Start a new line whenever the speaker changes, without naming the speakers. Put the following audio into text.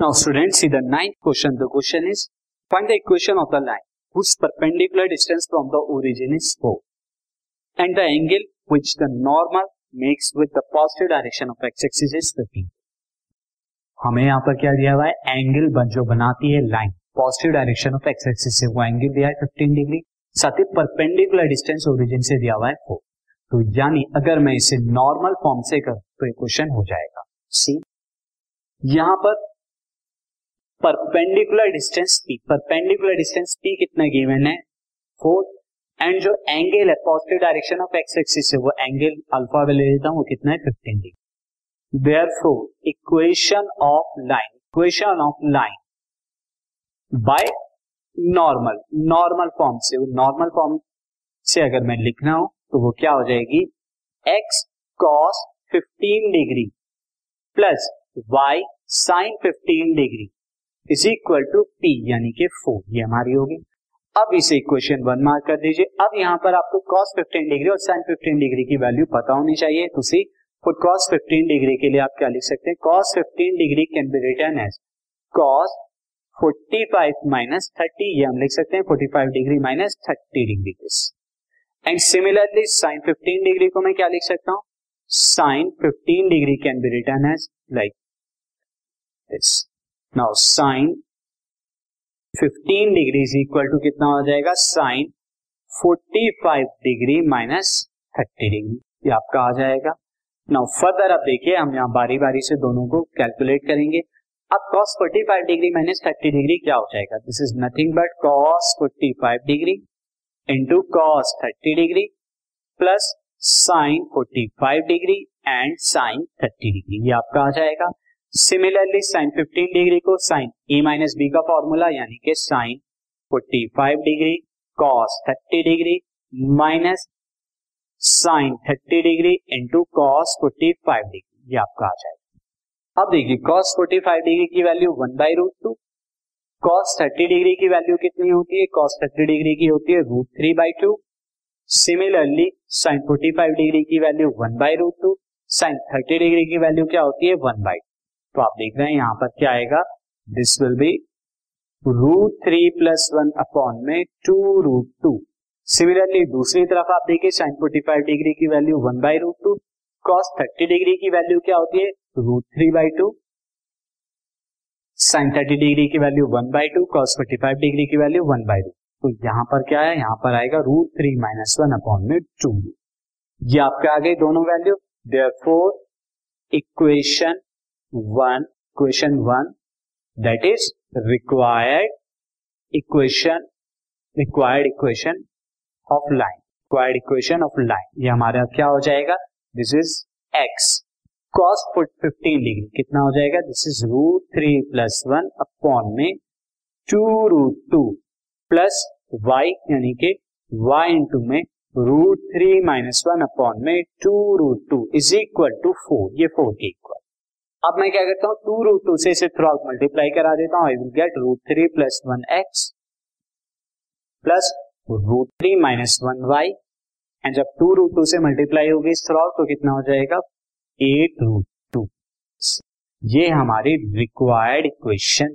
Now students see the ninth question. The question is find the equation of the line whose perpendicular distance from the origin is 4 and the angle which the normal makes with the positive direction of x axis is 15. हमें यहाँ पर क्या दिया हुआ है angle जो बनाती है line positive direction of X axis से वो एंगल दिया है 15 डिग्री साथ ही परपेंडिकुलर डिस्टेंस ओरिजिन से दिया हुआ है फोर तो यानी अगर मैं इसे नॉर्मल फॉर्म से कर तो इक्वेशन हो जाएगा सी यहाँ पर perpendicular distance P perpendicular distance P कितना गिवन है? फोर एंड जो एंगल है positive direction of X axis से वो एंगल अल्फ़ा ले लेता हूँ, वो कितना है? Fifteen degree therefore equation of line equation of line by normal normal form से नॉर्मल फॉर्म से अगर मैं लिखना हूँ तो वो क्या हो जाएगी? X cos 15 degree plus Y sine 15 degree is equal to P यानी कि फोर ये हमारी होगी। अब इसे इक्वेशन वन मार्क कर दीजिए। अब यहाँ पर आपको कॉस 15 डिग्री और साइन 15 डिग्री की वैल्यू पता होनी चाहिए। तो सी फॉर कॉस 15 डिग्री के लिए आप क्या लिख सकते हैं? Cos 15 degree can be written as cos 45 minus 30 ये हम लिख सकते हैं। 45 degree minus 30 degree and similarly sine 15 degree को मैं क्या लिख सकता हूँ? Sine 15 degree can be written as like this now sine 15 degree is equal to कितना हो जाएगा? साइन 45 डिग्री माइनस 30 डिग्री ये आपका आ जाएगा। नाउ फर्दर अब देखिए, हम यहाँ बारी बारी से दोनों को कैलकुलेट करेंगे। अब cos 45 डिग्री माइनस 30 डिग्री क्या हो जाएगा? This is nothing but cos 45 degree into cos thirty degree plus sine forty five degree and sine thirty degree ये आपका आ जाएगा। सिमिलरली साइन फिफ्टीन डिग्री को साइन ए माइनस बी का formula यानी कि sine forty five degree cos thirty degree minus sine thirty degree into cos forty five degree ये आपका आ जाएगा। अब देखिए कॉस फोर्टी फाइव डिग्री की value one by root two cos thirty degree की वैल्यू कितनी होती है? कॉस थर्टी डिग्री की होती है root three by two similarly sine forty five degree की value one by root two sine thirty degree की वैल्यू क्या होती है? वन बाई तो आप देख रहे हैं यहाँ पर क्या आएगा? This will be root three plus one upon में टू रूट टू सिमिलरली दूसरी तरफ़ आप देखिए साइन फोर्टी फाइव डिग्री की value one by root two cos thirty degree की वैल्यू क्या होती है? Root three by two sine thirty degree की value one by two cos forty five degree की वैल्यू वन बाई टू तो यहाँ पर क्या है? यहाँ पर आएगा root three minus one upon में टू ये आपके आ गई दोनों value therefore equation one equation one that is required equation required equation of line required equation of line ये हमारा क्या हो जाएगा? This is x cos foot fifteen degree कितना हो जाएगा? This is root three plus one upon में two root two plus y यानी कि वाई इंटू में root three minus one upon में two root two is equal to four ये four के इक्वल अब मैं क्या करता हूँ? टू रूट टू से इसे थ्रू आउट मल्टीप्लाई करा देता हूँ। I will get root three plus one x plus root three minus one y and जब टू रूट टू से मल्टीप्लाई होगी थ्रू आउट तो कितना हो जाएगा? एट रूट टू ये हमारी required equation